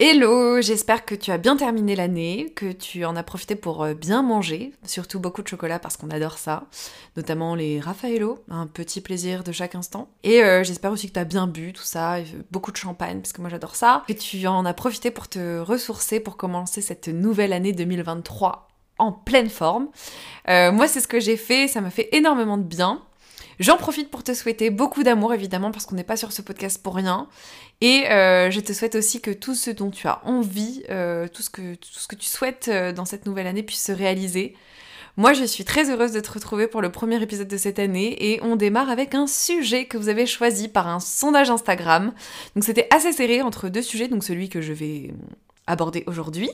Hello, j'espère que tu as bien terminé l'année, que tu en as profité pour euh, bien manger, surtout beaucoup de chocolat parce qu'on adore ça, notamment les Raffaello, un petit plaisir de chaque instant. Et euh, j'espère aussi que tu as bien bu tout ça, beaucoup de champagne parce que moi j'adore ça, que tu en as profité pour te ressourcer pour commencer cette nouvelle année 2023 en pleine forme. Euh, moi c'est ce que j'ai fait, ça m'a fait énormément de bien. J'en profite pour te souhaiter beaucoup d'amour évidemment parce qu'on n'est pas sur ce podcast pour rien. Et euh, je te souhaite aussi que tout ce dont tu as envie, euh, tout, ce que, tout ce que tu souhaites euh, dans cette nouvelle année puisse se réaliser. Moi, je suis très heureuse de te retrouver pour le premier épisode de cette année et on démarre avec un sujet que vous avez choisi par un sondage Instagram. Donc c'était assez serré entre deux sujets, donc celui que je vais aborder aujourd'hui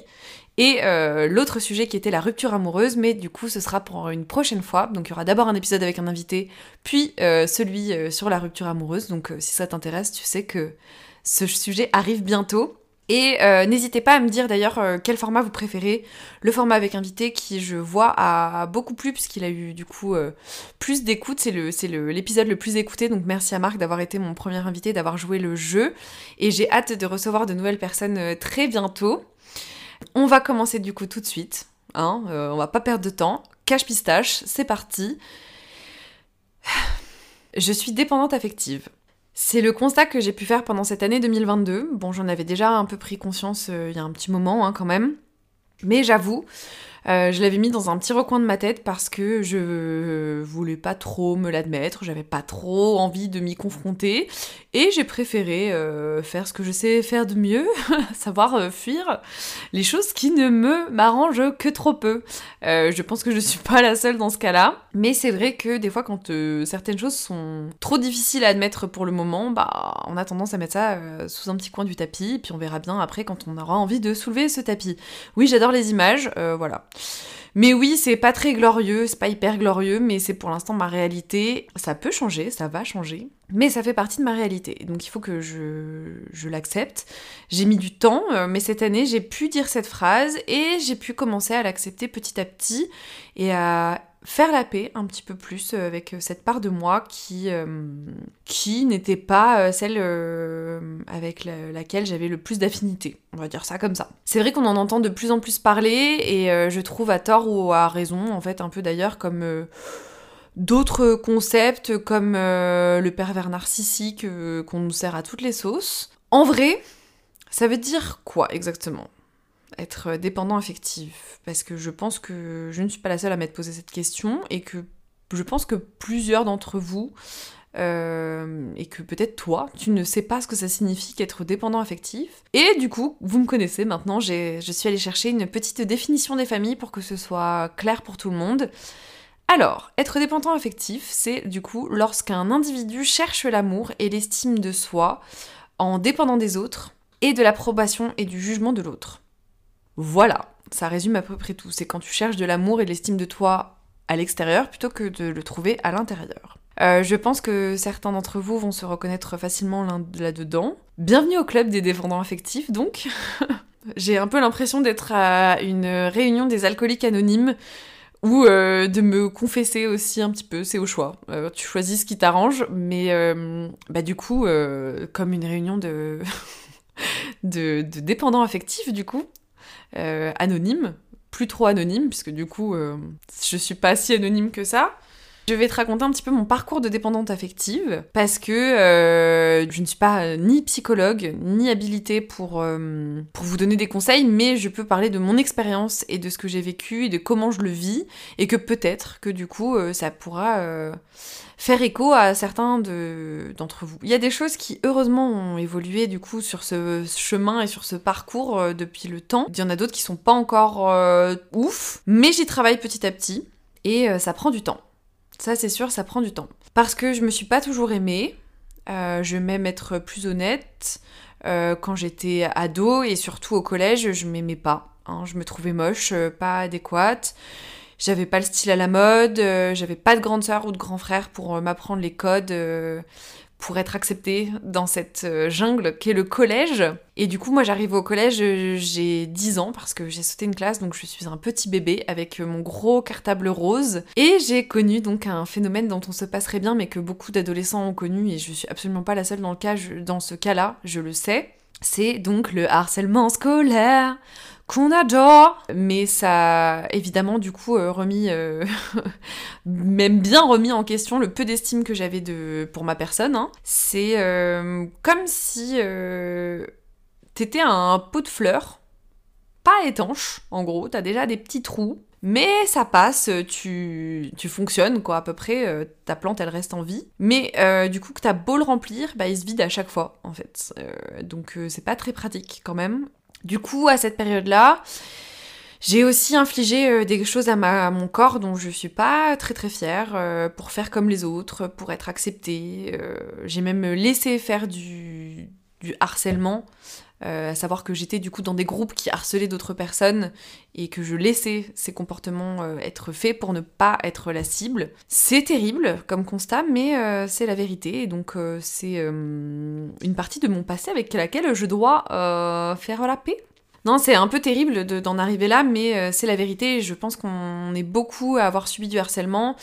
et euh, l'autre sujet qui était la rupture amoureuse, mais du coup ce sera pour une prochaine fois. Donc il y aura d'abord un épisode avec un invité, puis euh, celui euh, sur la rupture amoureuse. Donc si ça t'intéresse, tu sais que ce sujet arrive bientôt. Et n'hésitez pas à me dire d'ailleurs quel format vous préférez. Le format avec invité qui je vois a beaucoup plu puisqu'il a eu du coup plus d'écoute. C'est l'épisode le, le, plus écouté. Donc merci à Marc d'avoir été mon premier invité, d'avoir joué le jeu. Et j'ai hâte de recevoir de nouvelles personnes très bientôt. On va commencer du coup tout de suite. Hein, euh, on va pas perdre de temps. Cache pistache, c'est parti. Je suis dépendante affective. C'est le constat que j'ai pu faire pendant cette année 2022. Bon, j'en avais déjà un peu pris conscience euh, il y a un petit moment hein, quand même. Mais j'avoue, euh, je l'avais mis dans un petit recoin de ma tête parce que je voulais pas trop me l'admettre, j'avais pas trop envie de m'y confronter et j'ai préféré euh, faire ce que je sais faire de mieux, savoir euh, fuir les choses qui ne me m'arrangent que trop peu. je pense que je suis pas la seule dans ce cas-là, mais c'est vrai que des fois quand certaines choses sont trop difficiles à admettre pour le moment, bah on a tendance à mettre ça sous un petit coin du tapis, puis on verra bien après quand on aura envie de soulever ce tapis. Oui, j'adore les images, voilà. Mais oui, c'est pas très glorieux, c'est pas hyper glorieux, mais c'est pour l'instant ma réalité. Ça peut changer, ça va changer, mais ça fait partie de ma réalité. Donc il faut que je, je l'accepte. J'ai mis du temps, euh, mais cette année j'ai pu dire cette phrase et j'ai pu commencer à l'accepter petit à petit et à faire la paix un petit peu plus euh, avec euh, cette part de moi qui, euh, qui n'était pas celle avec laquelle j'avais le plus d'affinité. On va dire ça comme ça. C'est vrai qu'on en entend de plus en plus parler et je trouve à tort ou à raison, en fait, un peu d'ailleurs comme d'autres concepts comme le pervers narcissique qu'on nous sert à toutes les sauces. En vrai, ça veut dire quoi exactement? Être dépendant affectif Parce que je pense que je ne suis pas la seule à m'être posé cette question et que je pense que plusieurs d'entre vous, euh, et que peut-être toi, tu ne sais pas ce que ça signifie qu'être dépendant affectif. Et du coup, vous me connaissez maintenant, je suis allée chercher une petite définition des familles pour que ce soit clair pour tout le monde. Alors, être dépendant affectif, c'est du coup lorsqu'un individu cherche l'amour et l'estime de soi en dépendant des autres et de l'approbation et du jugement de l'autre. Voilà, ça résume à peu près tout. C'est quand tu cherches de l'amour et de l'estime de toi à l'extérieur plutôt que de le trouver à l'intérieur. Euh, je pense que certains d'entre vous vont se reconnaître facilement là-dedans. Bienvenue au club des défendants affectifs, donc. J'ai un peu l'impression d'être à une réunion des alcooliques anonymes ou euh, de me confesser aussi un petit peu, c'est au choix. Euh, tu choisis ce qui t'arrange, mais bah du coup, comme une réunion de... dépendants affectifs, du coup, euh, anonyme, plus trop anonyme, puisque du coup, euh, je suis pas si anonyme que ça. Je vais te raconter un petit peu mon parcours de dépendante affective parce que euh, je ne suis pas ni psychologue ni habilitée pour, pour vous donner des conseils, mais je peux parler de mon expérience et de ce que j'ai vécu et de comment je le vis et que peut-être que du coup ça pourra faire écho à certains d'entre vous. Il y a des choses qui heureusement ont évolué du coup sur ce chemin et sur ce parcours euh, depuis le temps. Il y en a d'autres qui sont pas encore euh, ouf, mais j'y travaille petit à petit et euh, ça prend du temps. Ça c'est sûr, ça prend du temps. Parce que je me suis pas toujours aimée, je vais même être plus honnête. quand j'étais ado et surtout au collège, je m'aimais pas. Hein. je me trouvais moche, pas adéquate. J'avais pas le style à la mode, euh, j'avais pas de grande sœur ou de grand frère pour euh, m'apprendre les codes euh, pour être acceptée dans cette jungle qu'est le collège. Et du coup, moi j'arrive au collège, j'ai 10 ans parce que j'ai sauté une classe, donc je suis un petit bébé avec mon gros cartable rose. Et j'ai connu donc un phénomène dont on se passerait bien, mais que beaucoup d'adolescents ont connu, et je suis absolument pas la seule dans, ce cas-là, je le sais C'est donc le harcèlement scolaire qu'on adore, mais ça évidemment du coup euh, remis, euh, même bien remis en question le peu d'estime que j'avais de pour ma personne. Hein. C'est euh, comme si t'étais un pot de fleurs, pas étanche en gros, t'as déjà des petits trous, mais ça passe, tu, tu fonctionnes quoi à peu près, ta plante elle reste en vie. Mais du coup que t'as beau le remplir, bah il se vide à chaque fois en fait. donc c'est pas très pratique quand même. Du coup, à cette période-là, j'ai aussi infligé euh, des choses à, mon corps dont je suis pas très très fière euh, pour faire comme les autres, pour être acceptée. Euh, j'ai même laissé faire du harcèlement, à savoir que j'étais du coup dans des groupes qui harcelaient d'autres personnes et que je laissais ces comportements être faits pour ne pas être la cible. C'est terrible comme constat, mais c'est la vérité et donc c'est une partie de mon passé avec laquelle je dois faire la paix. Non, c'est un peu terrible d'en arriver là, mais euh, c'est la vérité. Je pense qu'on est beaucoup à avoir subi du harcèlement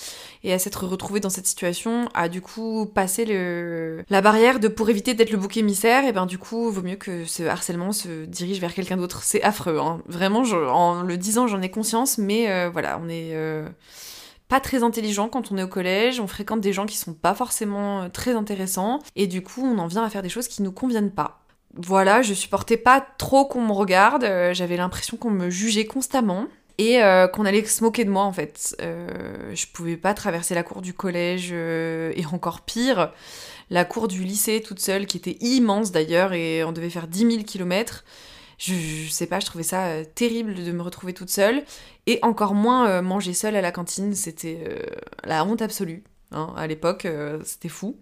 et à s'être retrouvé dans cette situation, à du coup passer le... la barrière de pour éviter d'être le bouc émissaire, et ben du coup, vaut mieux que ce harcèlement se dirige vers quelqu'un d'autre. C'est affreux, hein. Vraiment, en le disant, j'en ai conscience, mais euh, voilà, on est euh, pas très intelligent quand on est au collège, on fréquente des gens qui sont pas forcément très intéressants, et du coup, on en vient à faire des choses qui nous conviennent pas voilà, je supportais pas trop qu'on me regarde, euh, j'avais l'impression qu'on me jugeait constamment et euh, qu'on allait se moquer de moi en fait. Euh, je pouvais pas traverser la cour du collège et encore pire, la cour du lycée toute seule qui était immense d'ailleurs et on devait faire 10 000 kilomètres. Je, je, sais pas, je trouvais ça terrible de me retrouver toute seule et encore moins manger seule à la cantine, c'était la honte absolue. Hein, à l'époque, c'était fou.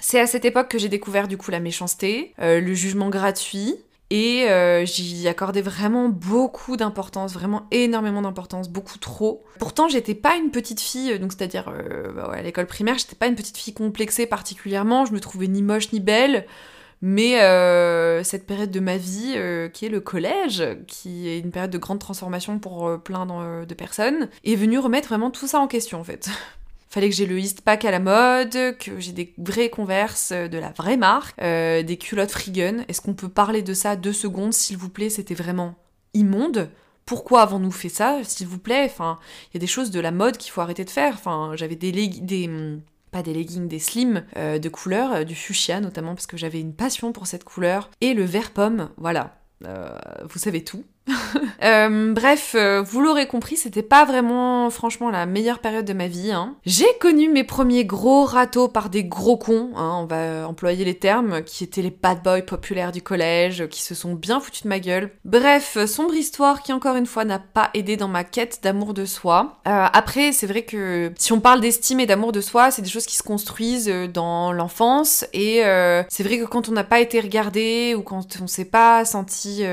C'est à cette époque que j'ai découvert du coup la méchanceté, euh, le jugement gratuit, et euh, j'y accordais vraiment beaucoup d'importance, vraiment énormément d'importance, beaucoup trop. Pourtant, j'étais pas une petite fille, donc c'est-à-dire euh, bah à l'école primaire, j'étais pas une petite fille complexée particulièrement, je me trouvais ni moche ni belle. Mais cette période de ma vie, qui est le collège, qui est une période de grande transformation pour plein de personnes, est venue remettre vraiment tout ça en question en fait. Fallait que j'ai le Eastpak à la mode, que j'ai des vrais converses de la vraie marque, euh, des culottes Freegun. Est-ce qu'on peut parler de ça deux secondes, s'il vous plaît? C'était vraiment immonde. Pourquoi avons-nous fait ça, s'il vous plaît? Enfin, il y a des choses de la mode qu'il faut arrêter de faire. Enfin, j'avais des, des hmm, pas des leggings, des slims euh, de couleur, euh, du fuchsia notamment parce que j'avais une passion pour cette couleur, et le vert pomme, voilà. vous savez tout. Euh, bref, euh, vous l'aurez compris, c'était pas vraiment, franchement, la meilleure période de ma vie. Hein. J'ai connu mes premiers gros râteaux par des gros cons, hein, on va employer les termes, qui étaient les bad boys populaires du collège, qui se sont bien foutus de ma gueule. Bref, sombre histoire qui, encore une fois, n'a pas aidé dans ma quête d'amour de soi. Euh, après, c'est vrai que si on parle d'estime et d'amour de soi, c'est des choses qui se construisent dans l'enfance, et c'est vrai que quand on n'a pas été regardé, ou quand on s'est pas senti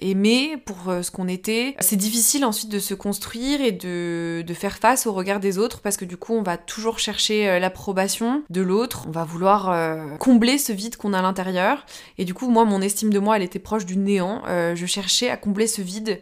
aimé, pour euh, ce qu'on était. C'est difficile ensuite de se construire et de, faire face au regard des autres parce que du coup on va toujours chercher euh, l'approbation de l'autre, on va vouloir euh, combler ce vide qu'on a à l'intérieur. Et du coup moi mon estime de moi elle était proche du néant, je cherchais à combler ce vide,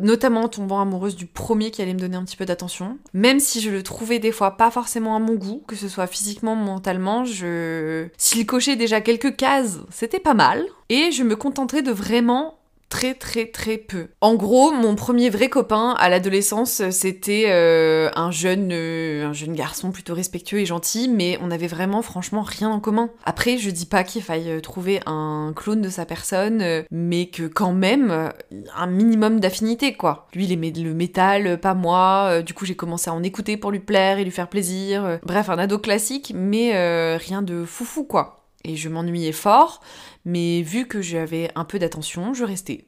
notamment en tombant amoureuse du premier qui allait me donner un petit peu d'attention, même si je le trouvais des fois pas forcément à mon goût, que ce soit physiquement, mentalement, je... S'il cochait déjà quelques cases, c'était pas mal, et je me contenterais de vraiment très très très peu. En gros, mon premier vrai copain à l'adolescence, c'était euh, un jeune euh, un jeune garçon plutôt respectueux et gentil, mais on avait vraiment franchement rien en commun. Après, je dis pas qu'il faille euh, trouver un clone de sa personne, mais que quand même un minimum d'affinité quoi. Lui, il aimait le métal, pas moi. Du coup, j'ai commencé à en écouter pour lui plaire et lui faire plaisir. Bref, un ado classique, mais rien de foufou quoi et je m'ennuyais fort, mais vu que j'avais un peu d'attention, je restais.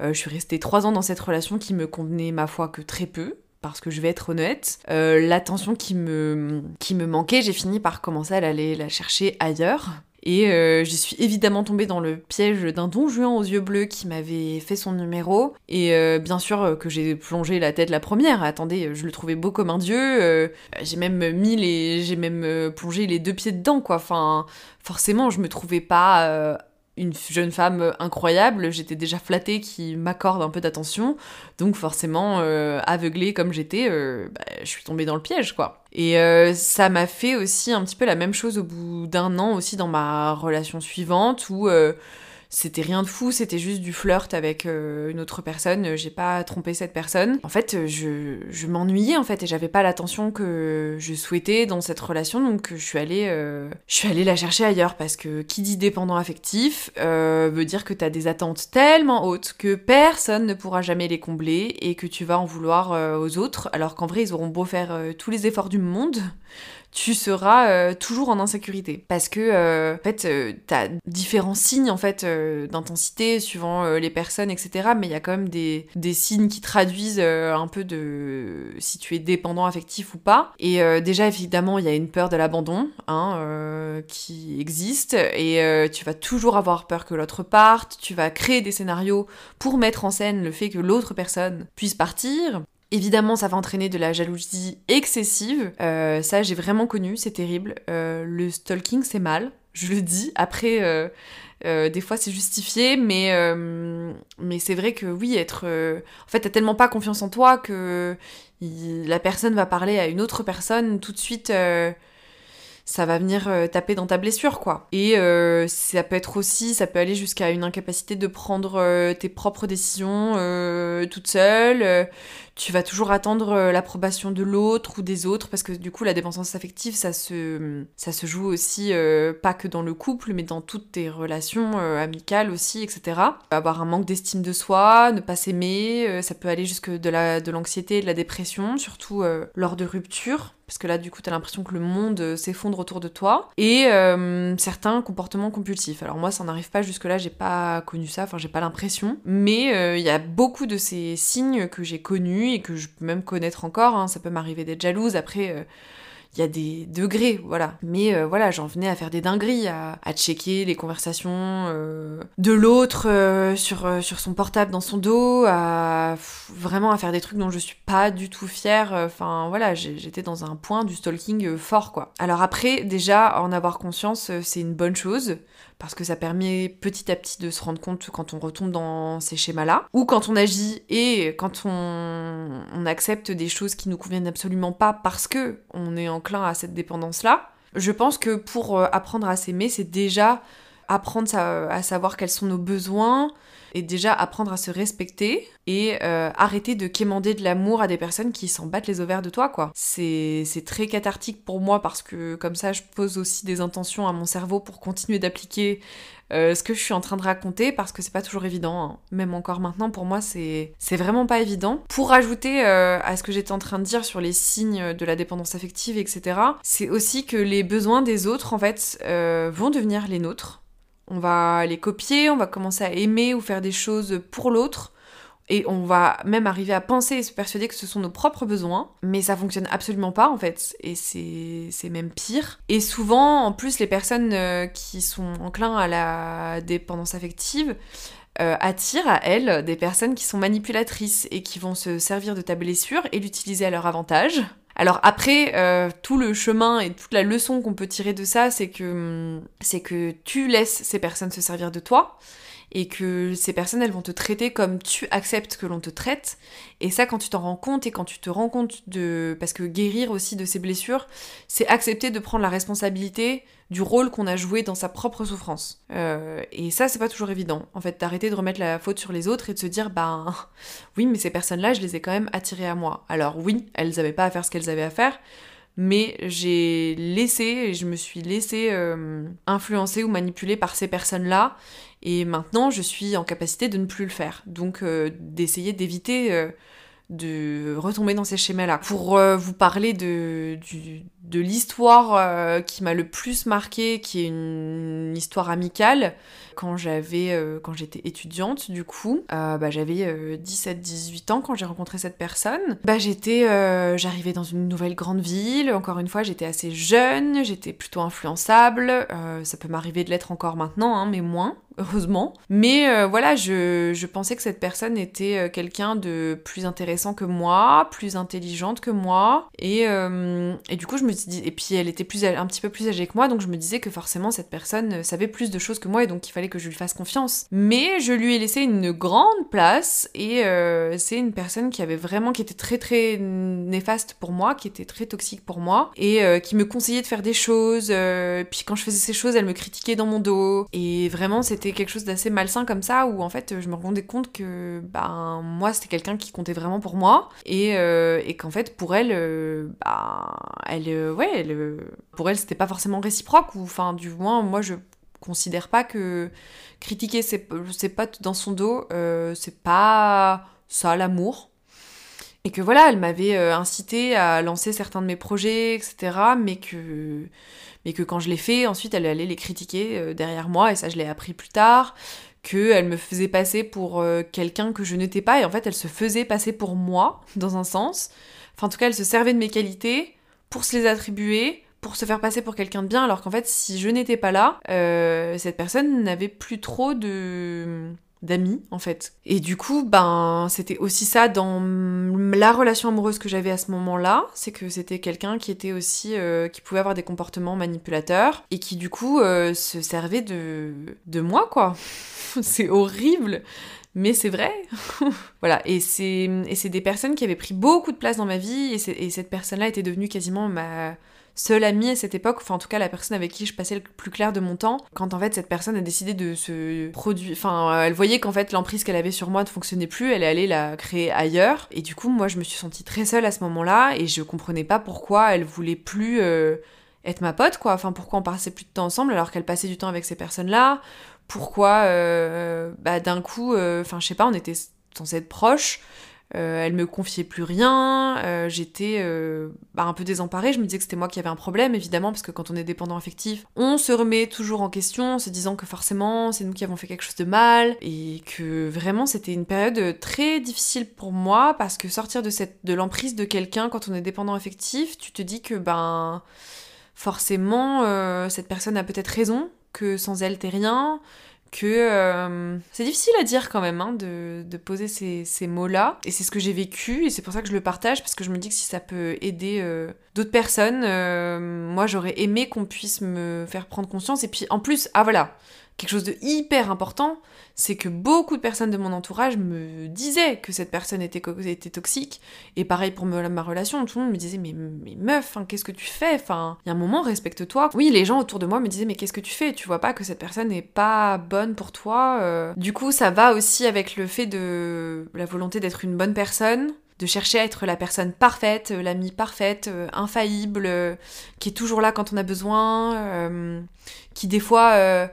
Euh, je suis restée trois ans dans cette relation qui me convenait, ma foi, que très peu, parce que je vais être honnête. Euh, l'attention qui me, qui me manquait, j'ai fini par commencer à aller la chercher ailleurs. Et euh, j'y suis évidemment tombée dans le piège d'un don juan aux yeux bleus qui m'avait fait son numéro. Et euh, bien sûr que j'ai plongé la tête la première. Attendez, je le trouvais beau comme un dieu. j'ai même mis les, j'ai même plongé les deux pieds dedans, quoi. Enfin, forcément, je me trouvais pas une jeune femme incroyable, j'étais déjà flattée qui m'accorde un peu d'attention, donc forcément, euh, aveuglée comme j'étais, euh, bah, je suis tombée dans le piège, quoi. Et euh, ça m'a fait aussi un petit peu la même chose au bout d'un an aussi dans ma relation suivante, où c'était rien de fou, c'était juste du flirt avec euh, une autre personne, j'ai pas trompé cette personne. En fait, je, je m'ennuyais en fait et j'avais pas l'attention que je souhaitais dans cette relation, donc je suis allée, euh, la chercher ailleurs parce que qui dit dépendant affectif euh, veut dire que t'as des attentes tellement hautes que personne ne pourra jamais les combler et que tu vas en vouloir aux autres, alors qu'en vrai ils auront beau faire tous les efforts du monde, tu seras euh, toujours en insécurité. Parce que, euh, en fait, euh, t'as différents signes, en fait, d'intensité suivant les personnes, etc. Mais il y a quand même des, des signes qui traduisent un peu de si tu es dépendant affectif ou pas. Et déjà, évidemment, il y a une peur de l'abandon, hein, qui existe. Et tu vas toujours avoir peur que l'autre parte. Tu vas créer des scénarios pour mettre en scène le fait que l'autre personne puisse partir. Évidemment, ça va entraîner de la jalousie excessive. Euh, ça, j'ai vraiment connu, c'est terrible. Euh, le stalking, c'est mal, je le dis. Après, euh, des fois, c'est justifié, mais, mais c'est vrai que oui, être. en fait, t'as tellement pas confiance en toi que la personne va parler à une autre personne tout de suite ça va venir taper dans ta blessure, quoi. Et ça peut être aussi, ça peut aller jusqu'à une incapacité de prendre tes propres décisions toute seule. Tu vas toujours attendre euh, l'approbation de l'autre ou des autres parce que du coup la dépendance affective ça se ça se joue aussi euh, pas que dans le couple mais dans toutes tes relations euh, amicales aussi etc avoir un manque d'estime de soi ne pas s'aimer ça peut aller jusque de la de l'anxiété de la dépression surtout lors de ruptures parce que là du coup t'as l'impression que le monde s'effondre autour de toi et certains comportements compulsifs alors moi ça n'arrive pas jusque là j'ai pas connu ça enfin j'ai pas l'impression mais il y a beaucoup de ces signes que j'ai connus et que je peux même connaître encore. Hein. Ça peut m'arriver d'être jalouse. Après, euh, il y a des degrés, voilà. Mais euh, voilà, j'en venais à faire des dingueries, à, checker les conversations euh, de l'autre sur, sur son portable dans son dos, à vraiment à faire des trucs dont je suis pas du tout fière. Enfin voilà, j'étais dans un point du stalking fort, quoi. Alors après, déjà, en avoir conscience, c'est une bonne chose parce que ça permet petit à petit de se rendre compte quand on retombe dans ces schémas-là, ou quand on agit et quand on, accepte des choses qui nous conviennent absolument pas parce que on est enclin à cette dépendance-là. Je pense que pour euh, apprendre à s'aimer, c'est déjà apprendre à savoir quels sont nos besoins, et déjà apprendre à se respecter et euh, arrêter de quémander de l'amour à des personnes qui s'en battent les ovaires de toi, quoi. C'est très cathartique pour moi parce que comme ça, je pose aussi des intentions à mon cerveau pour continuer d'appliquer euh, ce que je suis en train de raconter parce que c'est pas toujours évident. Hein. Même encore maintenant, pour moi, c'est vraiment pas évident. Pour ajouter euh, à ce que j'étais en train de dire sur les signes de la dépendance affective, etc., c'est aussi que les besoins des autres, en fait, vont devenir les nôtres on va les copier, on va commencer à aimer ou faire des choses pour l'autre. Et on va même arriver à penser et se persuader que ce sont nos propres besoins, mais ça fonctionne absolument pas en fait, et c'est même pire. Et souvent, en plus, les personnes euh, qui sont enclins à la dépendance affective euh, attirent à elles des personnes qui sont manipulatrices et qui vont se servir de ta blessure et l'utiliser à leur avantage. Alors après, euh, tout le chemin et toute la leçon qu'on peut tirer de ça, c'est que, hum, c'est que tu laisses ces personnes se servir de toi et que ces personnes, elles vont te traiter comme tu acceptes que l'on te traite. Et ça, quand tu t'en rends compte et quand tu te rends compte de... Parce que guérir aussi de ces blessures, c'est accepter de prendre la responsabilité du rôle qu'on a joué dans sa propre souffrance. Euh, et ça, c'est pas toujours évident, en fait, d'arrêter de remettre la faute sur les autres et de se dire, ben oui, mais ces personnes-là, je les ai quand même attirées à moi. Alors oui, elles avaient pas à faire ce qu'elles avaient à faire, mais j'ai laissé, je me suis laissé euh, influencer ou manipuler par ces personnes-là, et maintenant je suis en capacité de ne plus le faire. Donc euh, d'essayer d'éviter de retomber dans ces schémas-là. Pour vous parler de, de l'histoire euh, qui m'a le plus marqué, qui est une, histoire amicale, quand j'avais, euh, quand j'étais étudiante, du coup, euh, bah, j'avais 17-18 ans quand j'ai rencontré cette personne. Bah, j'étais, j'arrivais dans une nouvelle grande ville. Encore une fois, j'étais assez jeune, j'étais plutôt influençable. ça peut m'arriver de l'être encore maintenant, hein, mais moins heureusement. Mais voilà, je, je, pensais que cette personne était quelqu'un de plus intéressant que moi, plus intelligente que moi. Et, et du coup, je me et puis elle était plus, un petit peu plus âgée que moi, donc je me disais que forcément cette personne savait plus de choses que moi et donc il fallait que je lui fasse confiance. Mais je lui ai laissé une grande place et euh, c'est une personne qui avait vraiment, qui était très très néfaste pour moi, qui était très toxique pour moi et euh, qui me conseillait de faire des choses. Euh, puis quand je faisais ces choses, elle me critiquait dans mon dos. Et vraiment, c'était quelque chose d'assez malsain comme ça où en fait, je me rendais compte que ben moi, c'était quelqu'un qui comptait vraiment pour moi et, et qu'en fait, pour elle, ben, elle, ouais, pour elle, c'était pas forcément réciproque ou enfin, du moins, moi, je considère pas que critiquer ses, potes dans son dos, euh, c'est pas ça l'amour. Et que voilà, elle m'avait euh, incité à lancer certains de mes projets, etc. Mais que, mais que quand je l'ai fait, ensuite elle allait les critiquer euh, derrière moi, et ça je l'ai appris plus tard. Qu'elle me faisait passer pour quelqu'un que je n'étais pas, et en fait elle se faisait passer pour moi, dans un sens. Enfin, en tout cas, elle se servait de mes qualités pour se les attribuer, pour se faire passer pour quelqu'un de bien, alors qu'en fait, si je n'étais pas là, euh, cette personne n'avait plus trop de d'amis en fait. Et du coup, ben c'était aussi ça dans la relation amoureuse que j'avais à ce moment-là, c'est que c'était quelqu'un qui était aussi euh, qui pouvait avoir des comportements manipulateurs et qui du coup euh, se servait de de moi quoi. c'est horrible. Mais c'est vrai. voilà, et c'est, des personnes qui avaient pris beaucoup de place dans ma vie, et, et cette personne-là était devenue quasiment ma, seule amie à cette époque, enfin en tout cas la personne avec qui je passais le plus clair de mon temps, quand en fait cette personne a décidé de se produire, enfin euh, elle voyait qu'en fait l'emprise qu'elle avait sur moi ne fonctionnait plus, elle est allée la créer ailleurs, et du coup moi je me suis sentie très seule à ce moment-là, et je comprenais pas pourquoi elle voulait plus... Euh, être ma pote quoi. Enfin pourquoi on passait plus de temps ensemble alors qu'elle passait du temps avec ces personnes là pourquoi euh, bah d'un coup enfin je sais pas on était censés être proches? Euh, elle me confiait plus rien, euh, j'étais euh, bah, un peu désemparée, je me disais que c'était moi qui avais un problème évidemment parce que quand on est dépendant affectif, on se remet toujours en question en se disant que forcément c'est nous qui avons fait quelque chose de mal et que vraiment c'était une période très difficile pour moi parce que sortir de cette de l'emprise de quelqu'un quand on est dépendant affectif, tu te dis que ben forcément cette personne a peut-être raison, que sans elle t'es rien, que euh, c'est difficile à dire quand même hein, de, poser ces, mots-là. Et c'est ce que j'ai vécu et c'est pour ça que je le partage parce que je me dis que si ça peut aider euh, d'autres personnes, euh, moi j'aurais aimé qu'on puisse me faire prendre conscience. Et puis en plus, ah voilà, quelque chose de hyper important, c'est que beaucoup de personnes de mon entourage me disaient que cette personne était, était toxique. Et pareil pour ma relation, tout le monde me disait mais, mais meuf, qu'est-ce que tu fais? Enfin, il y a un moment, respecte-toi. Oui, les gens autour de moi me disaient mais qu'est-ce que tu fais? Tu vois pas que cette personne n'est pas bonne pour toi euh. Du coup, ça va aussi avec le fait de la volonté d'être une bonne personne, de chercher à être la personne parfaite, euh, l'amie parfaite, euh, infaillible, qui est toujours là quand on a besoin, qui des fois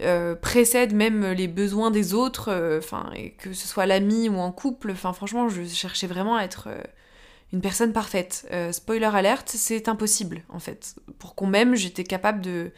euh, précède même les besoins des autres, euh, enfin, que ce soit l'ami ou en couple, enfin, franchement, je cherchais vraiment à être euh, une personne parfaite. spoiler alerte, c'est impossible, en fait. Pour qu'on m'aime, j'étais capable de,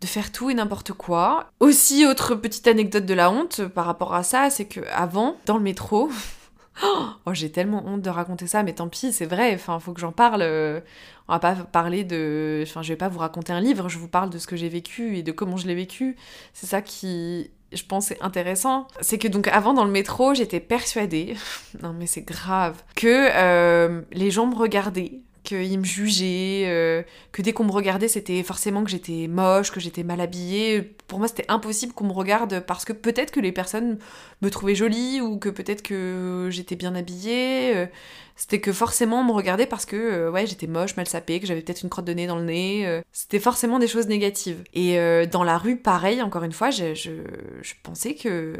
de faire tout et n'importe quoi. Aussi, autre petite anecdote de la honte par rapport à ça, c'est que avant, dans le métro, Oh, j'ai tellement honte de raconter ça, mais tant pis, c'est vrai, enfin, faut que j'en parle. Euh, on va pas parler de. Enfin, je vais pas vous raconter un livre, je vous parle de ce que j'ai vécu et de comment je l'ai vécu. C'est ça qui, je pense, est intéressant. C'est que donc, avant, dans le métro, j'étais persuadée, non mais c'est grave, que euh, les gens me regardaient qu'ils me jugeaient, euh, que dès qu'on me regardait, c'était forcément que j'étais moche, que j'étais mal habillée. Pour moi, c'était impossible qu'on me regarde parce que peut-être que les personnes me trouvaient jolie ou que peut-être que j'étais bien habillée. Euh, c'était que forcément on me regardait parce que euh, ouais j'étais moche, mal sapée, que j'avais peut-être une crotte de nez dans le nez. c'était forcément des choses négatives. Et dans la rue, pareil, encore une fois, je, je, pensais que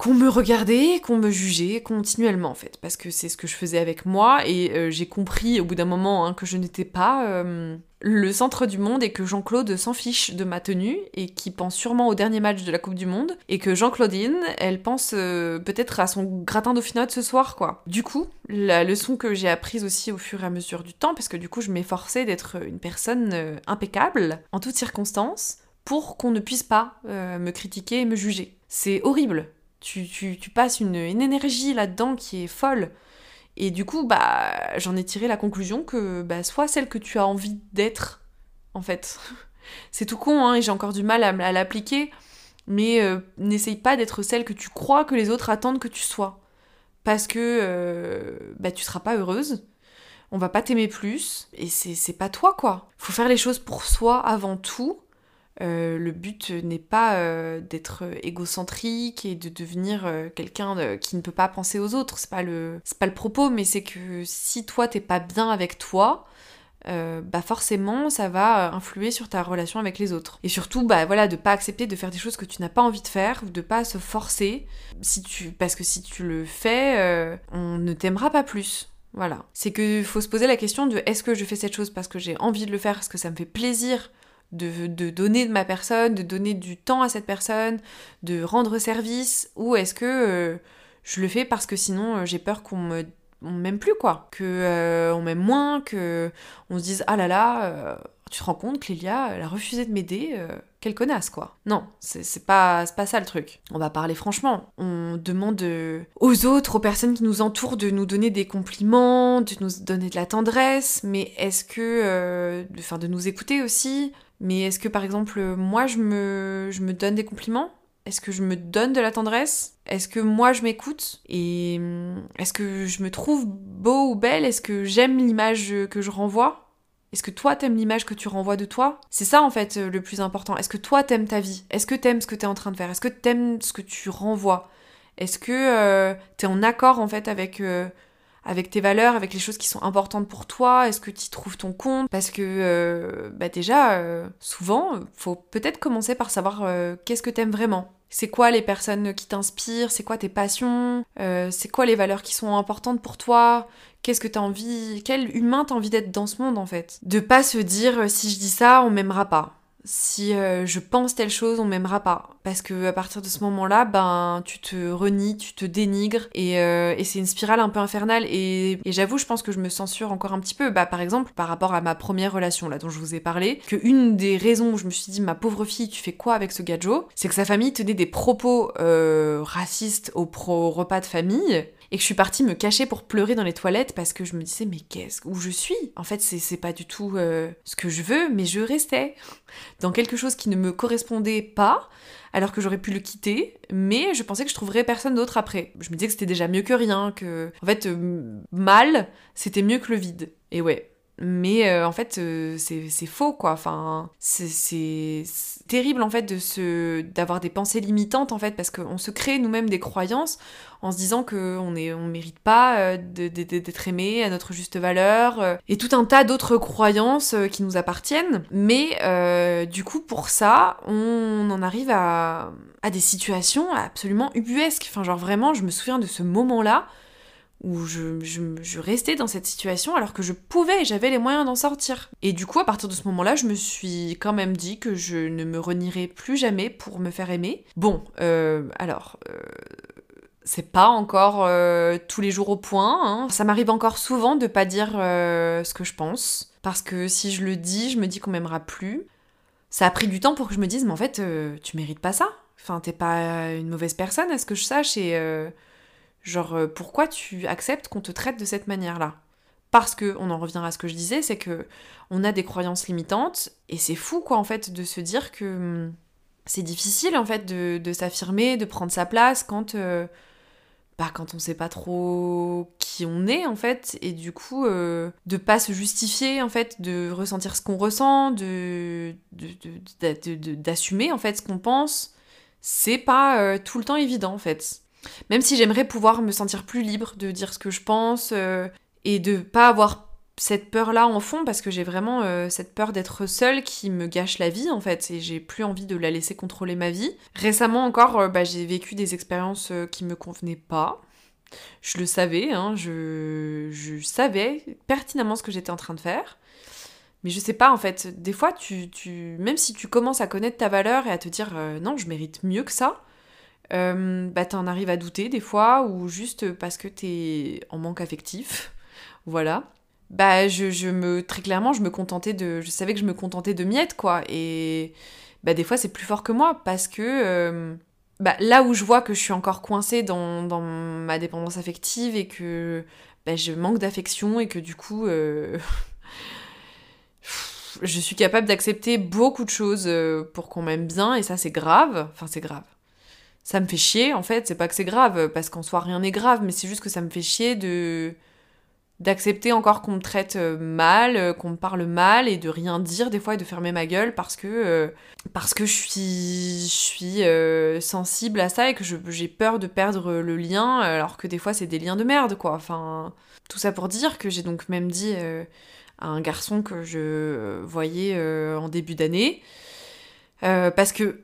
qu'on me regardait, qu'on me jugeait continuellement en fait, parce que c'est ce que je faisais avec moi et euh, j'ai compris au bout d'un moment hein, que je n'étais pas euh, le centre du monde et que Jean-Claude s'en fiche de ma tenue et qui pense sûrement au dernier match de la Coupe du Monde et que Jean-Claudine, elle pense euh, peut-être à son gratin dauphinote ce soir quoi. Du coup, la leçon que j'ai apprise aussi au fur et à mesure du temps, parce que du coup je m'efforçais d'être une personne impeccable en toutes circonstances pour qu'on ne puisse pas me critiquer et me juger. C'est horrible tu, passes une, énergie là-dedans qui est folle. Et du coup, bah, j'en ai tiré la conclusion que bah, soit celle que tu as envie d'être, en fait. C'est tout con, hein, et j'ai encore du mal à, l'appliquer, mais euh, n'essaye pas d'être celle que tu crois que les autres attendent que tu sois. Parce que euh, bah, tu seras pas heureuse, on va pas t'aimer plus, et c'est pas toi, quoi. Faut faire les choses pour soi avant tout, le but n'est pas d'être égocentrique et de devenir quelqu'un qui ne peut pas penser aux autres. C'est pas le, c'est pas le propos, mais c'est que si toi t'es pas bien avec toi, euh, bah forcément ça va influer sur ta relation avec les autres. Et surtout, bah voilà, de pas accepter de faire des choses que tu n'as pas envie de faire, de pas se forcer, si tu, parce que si tu le fais, euh, on ne t'aimera pas plus. Voilà. C'est que faut se poser la question de est-ce que je fais cette chose parce que j'ai envie de le faire, parce que ça me fait plaisir de, de, donner de ma personne, de donner du temps à cette personne, de rendre service, ou est-ce que euh, je le fais parce que sinon j'ai peur qu'on me on m'aime plus quoi, que euh, on m'aime moins, que on se dise ah là là, euh, tu te rends compte que Lilia elle a refusé de m'aider, euh, quelle connasse quoi. Non, c'est pas pas ça le truc. On va parler franchement. On demande aux autres, aux personnes qui nous entourent de nous donner des compliments, de nous donner de la tendresse, mais est-ce que enfin de nous écouter aussi, mais est-ce que par exemple moi je me je me donne des compliments? Est-ce que je me donne de la tendresse? Est-ce que moi je m'écoute? Et hum, est-ce que je me trouve beau ou belle? Est-ce que j'aime l'image que je renvoie? Est-ce que toi t'aimes l'image que tu renvoies de toi? C'est ça en fait le plus important. Est-ce que toi t'aimes ta vie? Est-ce que t'aimes ce que t'es en train de faire? Est-ce que t'aimes ce que tu renvoies? Est-ce que euh, t'es en accord en fait avec euh, avec tes valeurs, avec les choses qui sont importantes pour toi Est-ce que tu trouves ton compte? Parce que euh, bah déjà, souvent, faut peut-être commencer par savoir qu'est-ce que t'aimes vraiment. C'est quoi les personnes qui t'inspirent? C'est quoi tes passions? Euh, C'est quoi les valeurs qui sont importantes pour toi? Qu'est-ce que t'as envie? Quel humain t'as envie d'être dans ce monde en fait? De pas se dire euh, si je dis ça, on m'aimera pas si euh, je pense telle chose, on m'aimera pas. Parce que à partir de ce moment-là, ben tu te renies, tu te dénigres et, euh, et c'est une spirale un peu infernale. Et, et j'avoue, je pense que je me censure encore un petit peu. Bah par exemple, par rapport à ma première relation là dont je vous ai parlé, que une des raisons où je me suis dit ma pauvre fille, tu fais quoi avec ce gadjo, c'est que sa famille tenait des propos euh, racistes au pro repas de famille et que je suis partie me cacher pour pleurer dans les toilettes parce que je me disais mais qu'est-ce où je suis? En fait, c'est pas du tout euh, ce que je veux, mais je restais dans quelque chose qui ne me correspondait pas alors que j'aurais pu le quitter, mais je pensais que je trouverais personne d'autre après. Je me disais que c'était déjà mieux que rien, que en fait euh, mal, c'était mieux que le vide. Et ouais, mais euh, en fait euh, c'est faux quoi. Enfin c'est terrible en fait de se d'avoir des pensées limitantes en fait parce qu'on se crée nous-mêmes des croyances en se disant est on mérite pas euh, d'être aimé à notre juste valeur et tout un tas d'autres croyances qui nous appartiennent. Mais du coup pour ça on en arrive à à des situations absolument ubuesques. Enfin genre vraiment je me souviens de ce moment là où je, restais dans cette situation alors que je pouvais j'avais les moyens d'en sortir. Et du coup, à partir de ce moment-là, je me suis quand même dit que je ne me renierais plus jamais pour me faire aimer. Bon, euh, alors... Euh, c'est pas encore euh, tous les jours au point. Hein. Ça m'arrive encore souvent de pas dire ce que je pense. Parce que si je le dis, je me dis qu'on m'aimera plus. Ça a pris du temps pour que je me dise, mais en fait, tu mérites pas ça. Enfin, t'es pas une mauvaise personne, est-ce que je sache Et Genre, euh, pourquoi tu acceptes qu'on te traite de cette manière-là? Parce que, on en revient à ce que je disais, c'est que on a des croyances limitantes, et c'est fou, quoi, en fait, de se dire que hum, c'est difficile, en fait, de, s'affirmer, de prendre sa place quand, euh, bah, quand on sait pas trop qui on est, en fait, et du coup, euh, de pas se justifier, en fait, de ressentir ce qu'on ressent, de, d'assumer, en fait, ce qu'on pense, c'est pas tout le temps évident, en fait. Même si j'aimerais pouvoir me sentir plus libre de dire ce que je pense euh, et de pas avoir cette peur-là en fond parce que j'ai vraiment euh, cette peur d'être seule qui me gâche la vie en fait et j'ai plus envie de la laisser contrôler ma vie. Récemment encore, euh, bah, j'ai vécu des expériences qui me convenaient pas. Je le savais, hein, je, savais pertinemment ce que j'étais en train de faire. Mais je sais pas en fait, des fois tu même si tu commences à connaître ta valeur et à te dire non, je mérite mieux que ça, euh, bah t'en arrives à douter des fois, ou juste parce que t'es en manque affectif, voilà. Bah je, je, me, très clairement, je me contentais de, je savais que je me contentais de miettes, quoi, et bah des fois c'est plus fort que moi, parce que... Euh, bah, là où je vois que je suis encore coincée dans, dans ma dépendance affective et que bah, je manque d'affection et que du coup euh, je suis capable d'accepter beaucoup de choses euh, pour qu'on m'aime bien et ça c'est grave, enfin c'est grave ça me fait chier en fait, c'est pas que c'est grave, parce qu'en soi rien n'est grave, mais c'est juste que ça me fait chier de d'accepter encore qu'on me traite euh, mal, euh, qu'on me parle mal et de rien dire des fois et de fermer ma gueule parce que euh, parce que je suis je suis sensible à ça et que j'ai peur de perdre le lien alors que des fois c'est des liens de merde quoi. Enfin tout ça pour dire que j'ai donc même dit à un garçon que je voyais en début d'année parce que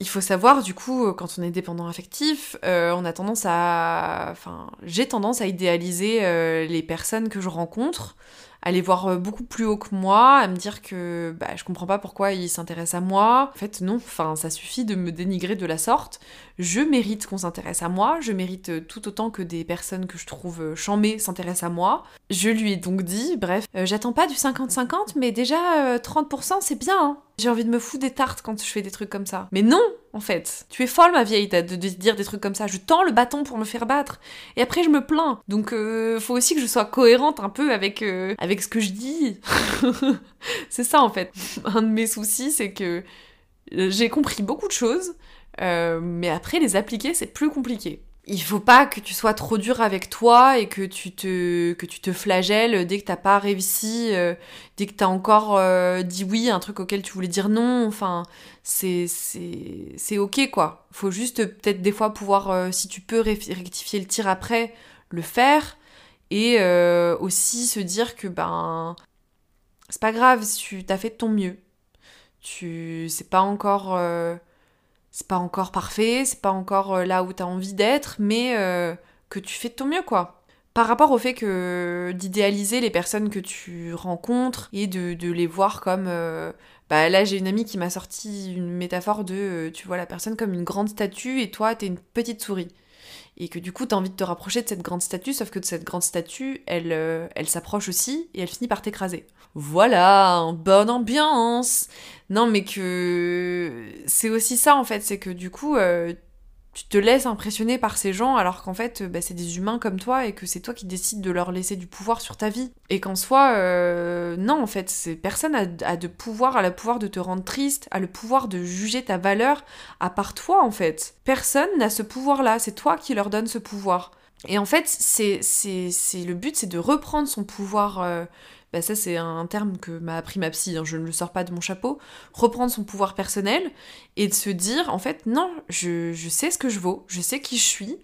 il faut savoir, du coup, euh, quand on est dépendant affectif, euh, on a tendance à. Enfin, j'ai tendance à idéaliser euh, les personnes que je rencontre à les voir beaucoup plus haut que moi, à me dire que bah, je comprends pas pourquoi il s'intéresse à moi. En fait, non, enfin, ça suffit de me dénigrer de la sorte. Je mérite qu'on s'intéresse à moi, je mérite tout autant que des personnes que je trouve chambées s'intéressent à moi. Je lui ai donc dit, bref, j'attends pas du 50-50, mais déjà 30% c'est bien. Hein. J'ai envie de me foutre des tartes quand je fais des trucs comme ça. Mais non, en fait. Tu es folle, ma vieille, de, dire des trucs comme ça. Je tends le bâton pour me faire battre. Et après, je me plains. Donc, faut aussi que je sois cohérente un peu avec, avec ce que je dis. c'est ça en fait. Un de mes soucis, c'est que j'ai compris beaucoup de choses, euh, mais après les appliquer, c'est plus compliqué. Il faut pas que tu sois trop dur avec toi et que tu te, que tu te flagelles dès que t'as pas réussi, euh, dès que t'as encore euh, dit oui à un truc auquel tu voulais dire non. Enfin, c'est, c'est, c'est ok quoi. Faut juste peut-être des fois pouvoir, si tu peux rectifier le tir après, le faire et euh, aussi se dire que ben c'est pas grave, tu t'as fait de ton mieux. Tu c'est pas encore euh, c'est pas encore parfait, c'est pas encore euh, là où t'as envie d'être, mais que tu fais de ton mieux quoi. Par rapport au fait que d'idéaliser les personnes que tu rencontres et de, de les voir comme bah là j'ai une amie qui m'a sorti une métaphore de tu vois la personne comme une grande statue et toi t'es une petite souris et que du coup t'as envie de te rapprocher de cette grande statue, sauf que de cette grande statue, elle, euh, elle s'approche aussi et elle finit par t'écraser. Voilà, bonne ambiance Non mais que c'est aussi ça en fait, c'est que du coup euh, tu te laisses impressionner par ces gens alors qu'en fait bah, c'est des humains comme toi et que c'est toi qui décides de leur laisser du pouvoir sur ta vie. Et qu'en soi, euh, non en fait, personne a, de pouvoir, a le pouvoir de te rendre triste, a le pouvoir de juger ta valeur à part toi en fait. Personne n'a ce pouvoir-là, c'est toi qui leur donne ce pouvoir. Et en fait, c'est le but, c'est de reprendre son pouvoir euh, bah ça c'est un terme que m'a appris ma psy, hein, je ne le sors pas de mon chapeau, reprendre son pouvoir personnel et de se dire en fait non, je, sais ce que je vaux, je sais qui je suis,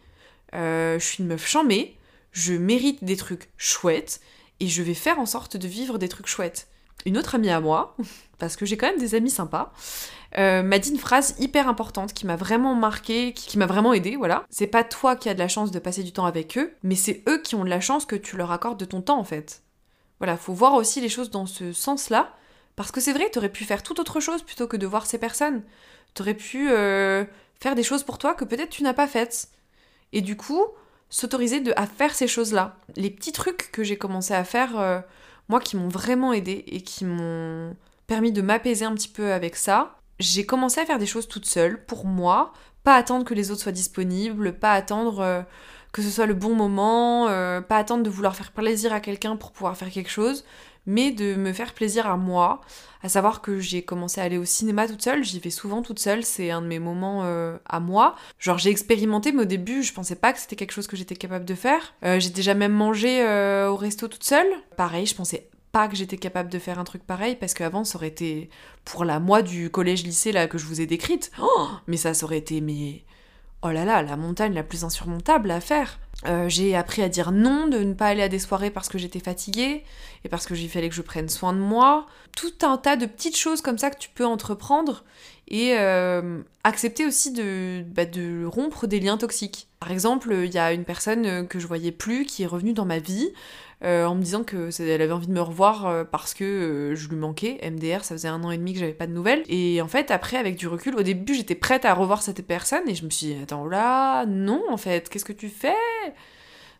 euh, je suis une meuf chamée, je mérite des trucs chouettes et je vais faire en sorte de vivre des trucs chouettes. Une autre amie à moi, parce que j'ai quand même des amis sympas, euh, m'a dit une phrase hyper importante qui m'a vraiment marqué, qui, qui m'a vraiment aidé, voilà. C'est pas toi qui as de la chance de passer du temps avec eux, mais c'est eux qui ont de la chance que tu leur accordes de ton temps en fait. Voilà, faut voir aussi les choses dans ce sens-là, parce que c'est vrai, t'aurais pu faire tout autre chose plutôt que de voir ces personnes. T'aurais pu euh, faire des choses pour toi que peut-être tu n'as pas faites. Et du coup, s'autoriser à faire ces choses-là. Les petits trucs que j'ai commencé à faire, euh, moi, qui m'ont vraiment aidé et qui m'ont permis de m'apaiser un petit peu avec ça, j'ai commencé à faire des choses toute seule, pour moi, pas attendre que les autres soient disponibles, pas attendre... Euh, que ce soit le bon moment, euh, pas attendre de vouloir faire plaisir à quelqu'un pour pouvoir faire quelque chose, mais de me faire plaisir à moi, à savoir que j'ai commencé à aller au cinéma toute seule, j'y vais souvent toute seule, c'est un de mes moments euh, à moi. Genre j'ai expérimenté, mais au début je pensais pas que c'était quelque chose que j'étais capable de faire. Euh, j'ai déjà même mangé au resto toute seule. Pareil, je pensais pas que j'étais capable de faire un truc pareil parce qu'avant ça aurait été pour la moi du collège lycée là que je vous ai décrite. Oh, mais ça, ça aurait été mais oh là là, la montagne la plus insurmontable à faire. Euh, j'ai appris à dire non, de ne pas aller à des soirées parce que j'étais fatiguée et parce que j'ai fallait que je prenne soin de moi. Tout un tas de petites choses comme ça que tu peux entreprendre et euh, accepter aussi de, bah, de rompre des liens toxiques. Par exemple, il y a une personne que je voyais plus qui est revenue dans ma vie. Euh, en me disant que elle avait envie de me revoir euh, parce que euh, je lui manquais. MDR, ça faisait un an et demi que j'avais pas de nouvelles. Et en fait, après, avec du recul, au début, j'étais prête à revoir cette personne et je me suis dit, attends là, non, en fait, qu'est-ce que tu fais?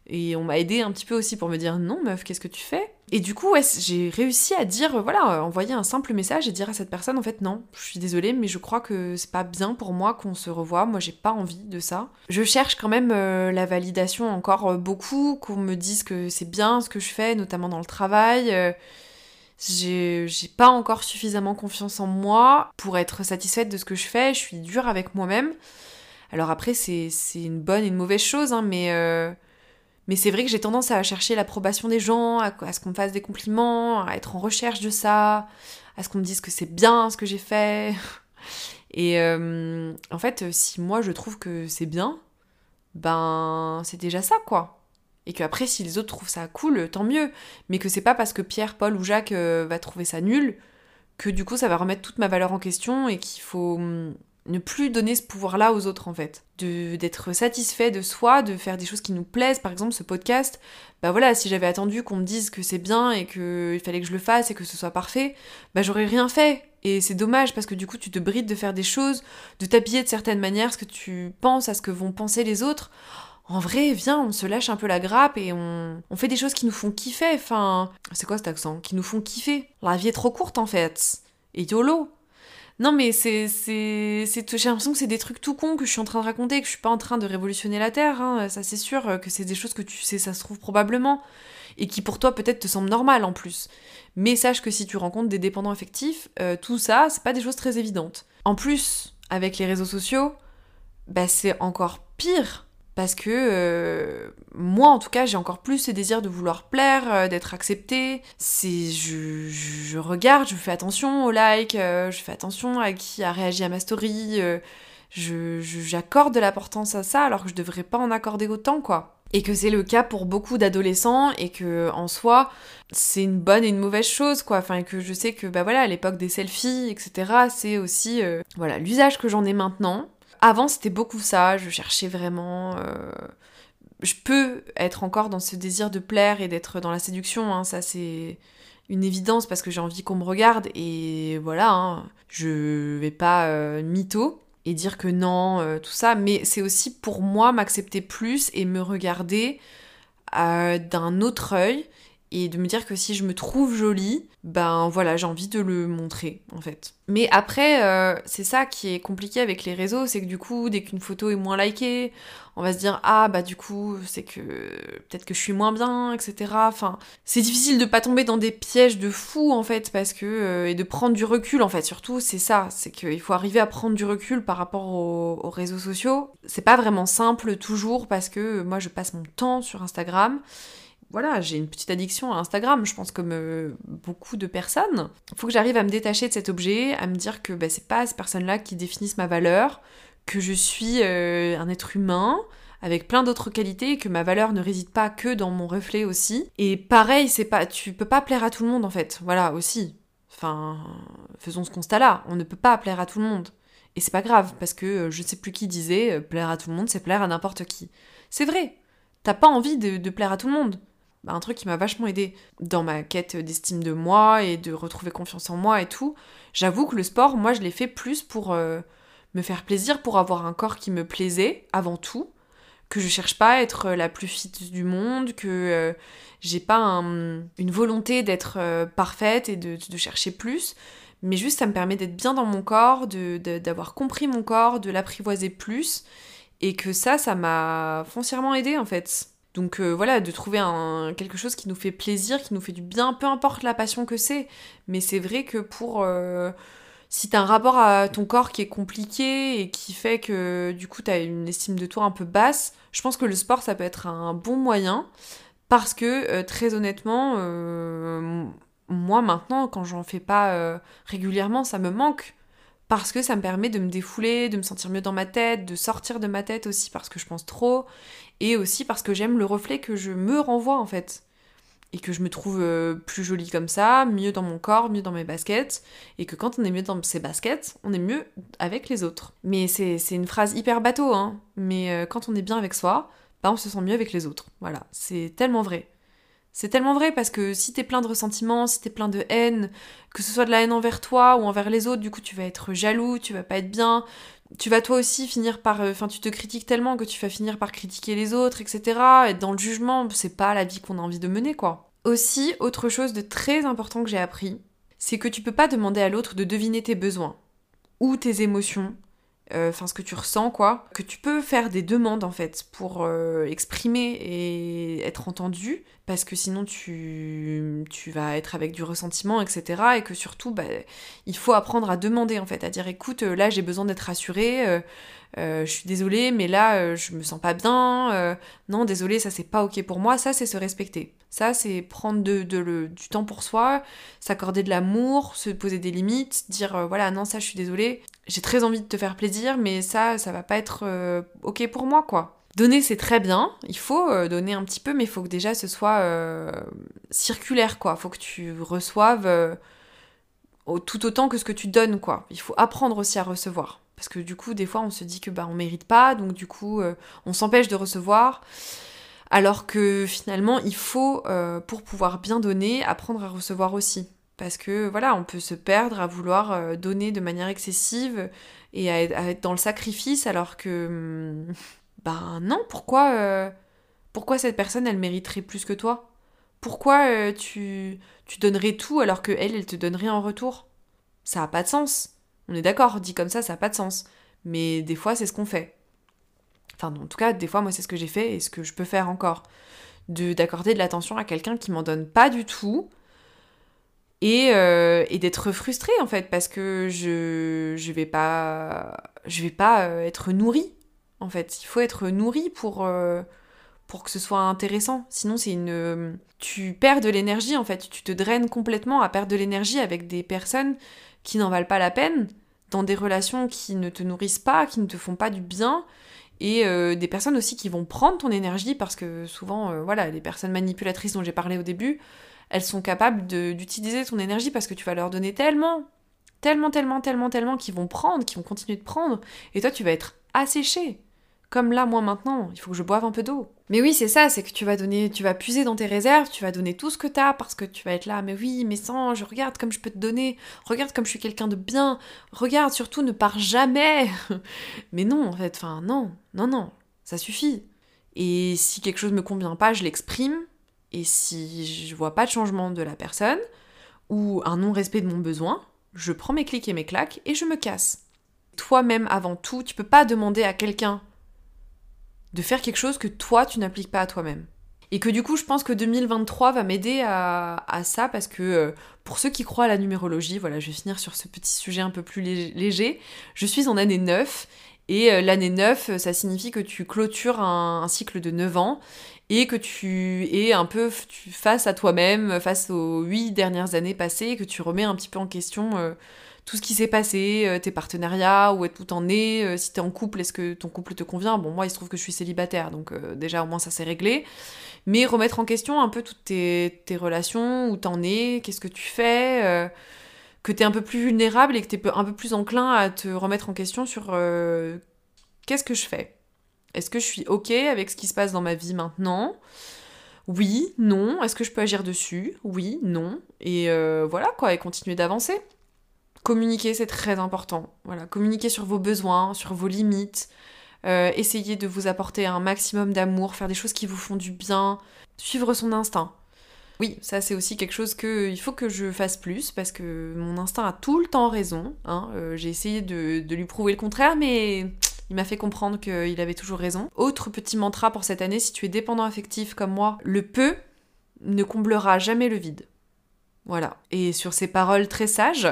Et on m'a aidé un petit peu aussi pour me dire non meuf, qu'est-ce que tu fais? Et du coup, j'ai réussi à dire, voilà, envoyer un simple message et dire à cette personne, en fait, non, je suis désolée, mais je crois que c'est pas bien pour moi qu'on se revoie, moi j'ai pas envie de ça. Je cherche quand même euh, la validation encore euh, beaucoup, qu'on me dise que c'est bien ce que je fais, notamment dans le travail. Euh, j'ai pas encore suffisamment confiance en moi pour être satisfaite de ce que je fais, je suis dure avec moi-même. Alors après, c'est une bonne et une mauvaise chose, hein, mais Mais c'est vrai que j'ai tendance à chercher l'approbation des gens, à, ce qu'on me fasse des compliments, à être en recherche de ça, à ce qu'on me dise que c'est bien ce que j'ai fait. Et euh, en fait, si moi je trouve que c'est bien, ben c'est déjà ça quoi. Et que après, si les autres trouvent ça cool, tant mieux. Mais que c'est pas parce que Pierre, Paul ou Jacques euh, va trouver ça nul que du coup ça va remettre toute ma valeur en question et qu'il faut hum, ne plus donner ce pouvoir-là aux autres en fait. D'être satisfait de soi, de faire des choses qui nous plaisent, par exemple ce podcast, bah voilà, si j'avais attendu qu'on me dise que c'est bien et qu'il fallait que je le fasse et que ce soit parfait, bah j'aurais rien fait. Et c'est dommage parce que du coup tu te brides de faire des choses, de t'habiller de certaines manières, ce que tu penses à ce que vont penser les autres. En vrai, viens, on se lâche un peu la grappe et on, on fait des choses qui nous font kiffer. Enfin, c'est quoi cet accent? Qui nous font kiffer. La vie est trop courte en fait. Et YOLO non, mais c'est. c'est, J'ai l'impression que c'est des trucs tout cons que je suis en train de raconter, que je suis pas en train de révolutionner la Terre, hein. ça c'est sûr, euh, que c'est des choses que tu sais, ça se trouve probablement, et qui pour toi peut-être te semblent normales en plus. Mais sache que si tu rencontres des dépendants affectifs, euh, tout ça, c'est pas des choses très évidentes. En plus, avec les réseaux sociaux, bah c'est encore pire parce que euh, moi en tout cas j'ai encore plus ce désir de vouloir plaire, euh, d'être acceptée. C'est je, je, regarde, je fais attention aux likes, euh, je fais attention à qui a réagi à ma story, je, j'accorde de l'importance à ça alors que je devrais pas en accorder autant quoi. Et que c'est le cas pour beaucoup d'adolescents et que en soi c'est une bonne et une mauvaise chose quoi. Enfin que je sais que bah voilà à l'époque des selfies etc c'est aussi voilà l'usage que j'en ai maintenant avant, c'était beaucoup ça, je cherchais vraiment... Euh, je peux être encore dans ce désir de plaire et d'être dans la séduction, hein, ça c'est une évidence parce que j'ai envie qu'on me regarde. Et voilà, hein, je vais pas euh, mytho et dire que non, euh, tout ça, mais c'est aussi pour moi m'accepter plus et me regarder d'un autre œil et de me dire que si je me trouve jolie, ben voilà, j'ai envie de le montrer en fait. Mais après, euh, c'est ça qui est compliqué avec les réseaux, c'est que du coup, dès qu'une photo est moins likée, on va se dire ah bah du coup, c'est que peut-être que je suis moins bien, etc. Enfin, c'est difficile de pas tomber dans des pièges de fou en fait, parce que euh, et de prendre du recul en fait. Surtout, c'est ça, c'est qu'il faut arriver à prendre du recul par rapport aux, aux réseaux sociaux. C'est pas vraiment simple toujours parce que moi, je passe mon temps sur Instagram voilà, j'ai une petite addiction à Instagram, je pense comme euh, beaucoup de personnes. Il faut que j'arrive à me détacher de cet objet, à me dire que bah, c'est pas ces personnes-là qui définissent ma valeur, que je suis euh, un être humain avec plein d'autres qualités que ma valeur ne réside pas que dans mon reflet aussi. Et pareil, c'est pas tu peux pas plaire à tout le monde en fait. Voilà, aussi. Enfin, faisons ce constat-là, on ne peut pas plaire à tout le monde. Et c'est pas grave parce que euh, je ne sais plus qui disait plaire à tout le monde, c'est plaire à n'importe qui. C'est vrai. T'as pas envie de plaire à tout le monde. Bah, un truc qui m'a vachement aidé dans ma quête d'estime de moi et de retrouver confiance en moi et tout. J'avoue que le sport, moi, je l'ai fait plus pour euh, me faire plaisir, pour avoir un corps qui me plaisait avant tout, que je cherche pas à être la plus fit du monde, que euh, j'ai pas une volonté d'être euh, parfaite et de, chercher plus, mais juste ça me permet d'être bien dans mon corps, d'avoir compris mon corps, de l'apprivoiser plus, et que ça, ça m'a foncièrement aidé en fait. Donc euh, voilà, de trouver un, quelque chose qui nous fait plaisir, qui nous fait du bien, peu importe la passion que c'est. Mais c'est vrai que pour... Euh, si t'as un rapport à ton corps qui est compliqué et qui fait que du coup t'as une estime de toi un peu basse, je pense que le sport ça peut être un bon moyen. Parce que euh, très honnêtement, moi maintenant, quand j'en fais pas régulièrement, ça me manque parce que ça me permet de me défouler, de me sentir mieux dans ma tête, de sortir de ma tête aussi parce que je pense trop, et aussi parce que j'aime le reflet que je me renvoie en fait. Et que je me trouve euh, plus jolie comme ça, mieux dans mon corps, mieux dans mes baskets, et que quand on est mieux dans ses baskets, on est mieux avec les autres. Mais c'est une phrase hyper bateau, hein, mais euh, quand on est bien avec soi, bah on se sent mieux avec les autres. Voilà, c'est tellement vrai. C'est tellement vrai parce que si t'es plein de ressentiments, si t'es plein de haine, que ce soit de la haine envers toi ou envers les autres, du coup tu vas être jaloux, tu vas pas être bien, tu vas toi aussi finir par. Euh, enfin, tu te critiques tellement que tu vas finir par critiquer les autres, etc. Être dans le jugement, c'est pas la vie qu'on a envie de mener, quoi. Aussi, autre chose de très important que j'ai appris, c'est que tu peux pas demander à l'autre de deviner tes besoins ou tes émotions euh, enfin ce que tu ressens quoi, que tu peux faire des demandes en fait pour euh, exprimer et être entendu parce que sinon tu, tu vas être avec du ressentiment, etc. Et que surtout, bah, il faut apprendre à demander, en fait, à dire, écoute, euh, là, j'ai besoin d'être rassurée, euh, euh, je suis désolée, mais là, je me sens pas bien, non, désolée, ça, c'est pas ok pour moi, ça, c'est se respecter. Ça, c'est prendre de, du temps pour soi, s'accorder de l'amour, se poser des limites, dire, voilà, non, ça, je suis désolée, j'ai très envie de te faire plaisir, mais ça, ça va pas être ok pour moi, quoi. Donner, c'est très bien, il faut euh, donner un petit peu, mais il faut que déjà ce soit euh, circulaire, quoi. Il faut que tu reçoives euh, tout autant que ce que tu donnes, quoi. Il faut apprendre aussi à recevoir. Parce que du coup, des fois, on se dit que bah on mérite pas, donc du coup, on s'empêche de recevoir. Alors que finalement, il faut, pour pouvoir bien donner, apprendre à recevoir aussi. Parce que voilà, on peut se perdre à vouloir donner de manière excessive et à être dans le sacrifice alors que hum, ben non, pourquoi, euh, pourquoi cette personne, elle mériterait plus que toi? Pourquoi euh, tu, tu donnerais tout alors que elle, elle te donnerait en retour? Ça a pas de sens. On est d'accord, dit comme ça, ça a pas de sens. Mais des fois, c'est ce qu'on fait. Enfin, en tout cas, des fois, moi, c'est ce que j'ai fait et ce que je peux faire encore. De, d'accorder de l'attention à quelqu'un qui m'en donne pas du tout. Et, euh, et d'être frustrée en fait parce que je je vais pas je vais pas être nourrie en fait. Il faut être nourri pour, euh, pour que ce soit intéressant. Sinon, c'est une. Tu perds de l'énergie, en fait. Tu te draines complètement à perdre de l'énergie avec des personnes qui n'en valent pas la peine, dans des relations qui ne te nourrissent pas, qui ne te font pas du bien. Et euh, des personnes aussi qui vont prendre ton énergie parce que souvent, euh, voilà, les personnes manipulatrices dont j'ai parlé au début, elles sont capables d'utiliser ton énergie parce que tu vas leur donner tellement, tellement, tellement, tellement, tellement qu'ils vont prendre, qu'ils vont continuer de prendre. Et toi, tu vas être asséché. Comme là, moi maintenant, il faut que je boive un peu d'eau. Mais oui, c'est ça, c'est que tu vas donner, tu vas puiser dans tes réserves, tu vas donner tout ce que t'as parce que tu vas être là, mais oui, mais sans, je regarde comme je peux te donner, regarde comme je suis quelqu'un de bien, regarde, surtout ne pars jamais. mais non, en fait, enfin, non, non, non, ça suffit. Et si quelque chose me convient pas, je l'exprime, et si je vois pas de changement de la personne, ou un non-respect de mon besoin, je prends mes clics et mes claques et je me casse. Toi-même avant tout, tu peux pas demander à quelqu'un de faire quelque chose que toi, tu n'appliques pas à toi-même. Et que du coup, je pense que 2023 va m'aider à, ça parce que euh, pour ceux qui croient à la numérologie, voilà, je vais finir sur ce petit sujet un peu plus léger. Je suis en année 9 et euh, l'année 9, ça signifie que tu clôtures un, cycle de 9 ans et que tu es un peu face à toi-même, face aux 8 dernières années passées, et que tu remets un petit peu en question euh, tout ce qui s'est passé, euh, tes partenariats, où tout en est, euh, si t'es en couple, est-ce que ton couple te convient? Bon, moi, il se trouve que je suis célibataire, donc euh, déjà, au moins, ça s'est réglé. Mais remettre en question un peu toutes tes, relations, où t'en es, qu'est-ce que tu fais, que t'es un peu plus vulnérable et que t'es un peu plus enclin à te remettre en question sur qu'est-ce que je fais? Est-ce que je suis OK avec ce qui se passe dans ma vie maintenant? Oui, non, est-ce que je peux agir dessus? Oui, non. Et voilà quoi, et continuer d'avancer. Communiquer, c'est très important. Voilà, communiquer sur vos besoins, sur vos limites. Euh, essayer de vous apporter un maximum d'amour, faire des choses qui vous font du bien, suivre son instinct. Oui, ça c'est aussi quelque chose que il faut que je fasse plus parce que mon instinct a tout le temps raison. Hein. Euh, j'ai essayé de, de, lui prouver le contraire, mais il m'a fait comprendre qu'il avait toujours raison. Autre petit mantra pour cette année, si tu es dépendant affectif comme moi, le peu ne comblera jamais le vide. Voilà. Et sur ces paroles très sages,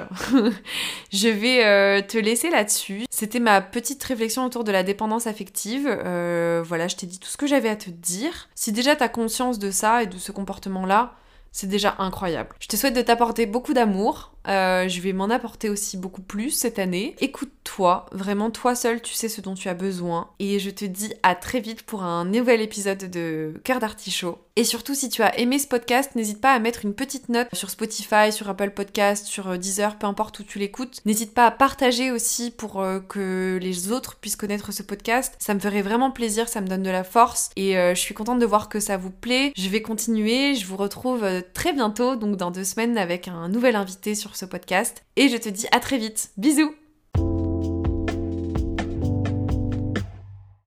je vais euh, te laisser là-dessus. C'était ma petite réflexion autour de la dépendance affective. Euh, voilà, je t'ai dit tout ce que j'avais à te dire. Si déjà tu as conscience de ça et de ce comportement-là, c'est déjà incroyable. Je te souhaite de t'apporter beaucoup d'amour. Euh, je vais m'en apporter aussi beaucoup plus cette année. Écoute-toi, vraiment toi seul, tu sais ce dont tu as besoin. Et je te dis à très vite pour un nouvel épisode de Cœur d'Artichaut. Et surtout, si tu as aimé ce podcast, n'hésite pas à mettre une petite note sur Spotify, sur Apple Podcast, sur euh, Deezer, peu importe où tu l'écoutes. N'hésite pas à partager aussi pour euh, que les autres puissent connaître ce podcast. Ça me ferait vraiment plaisir, ça me donne de la force. Et je suis contente de voir que ça vous plaît. Je vais continuer, je vous retrouve très bientôt, donc dans deux semaines, avec un nouvel invité ce podcast. Et je te dis à très vite. Bisous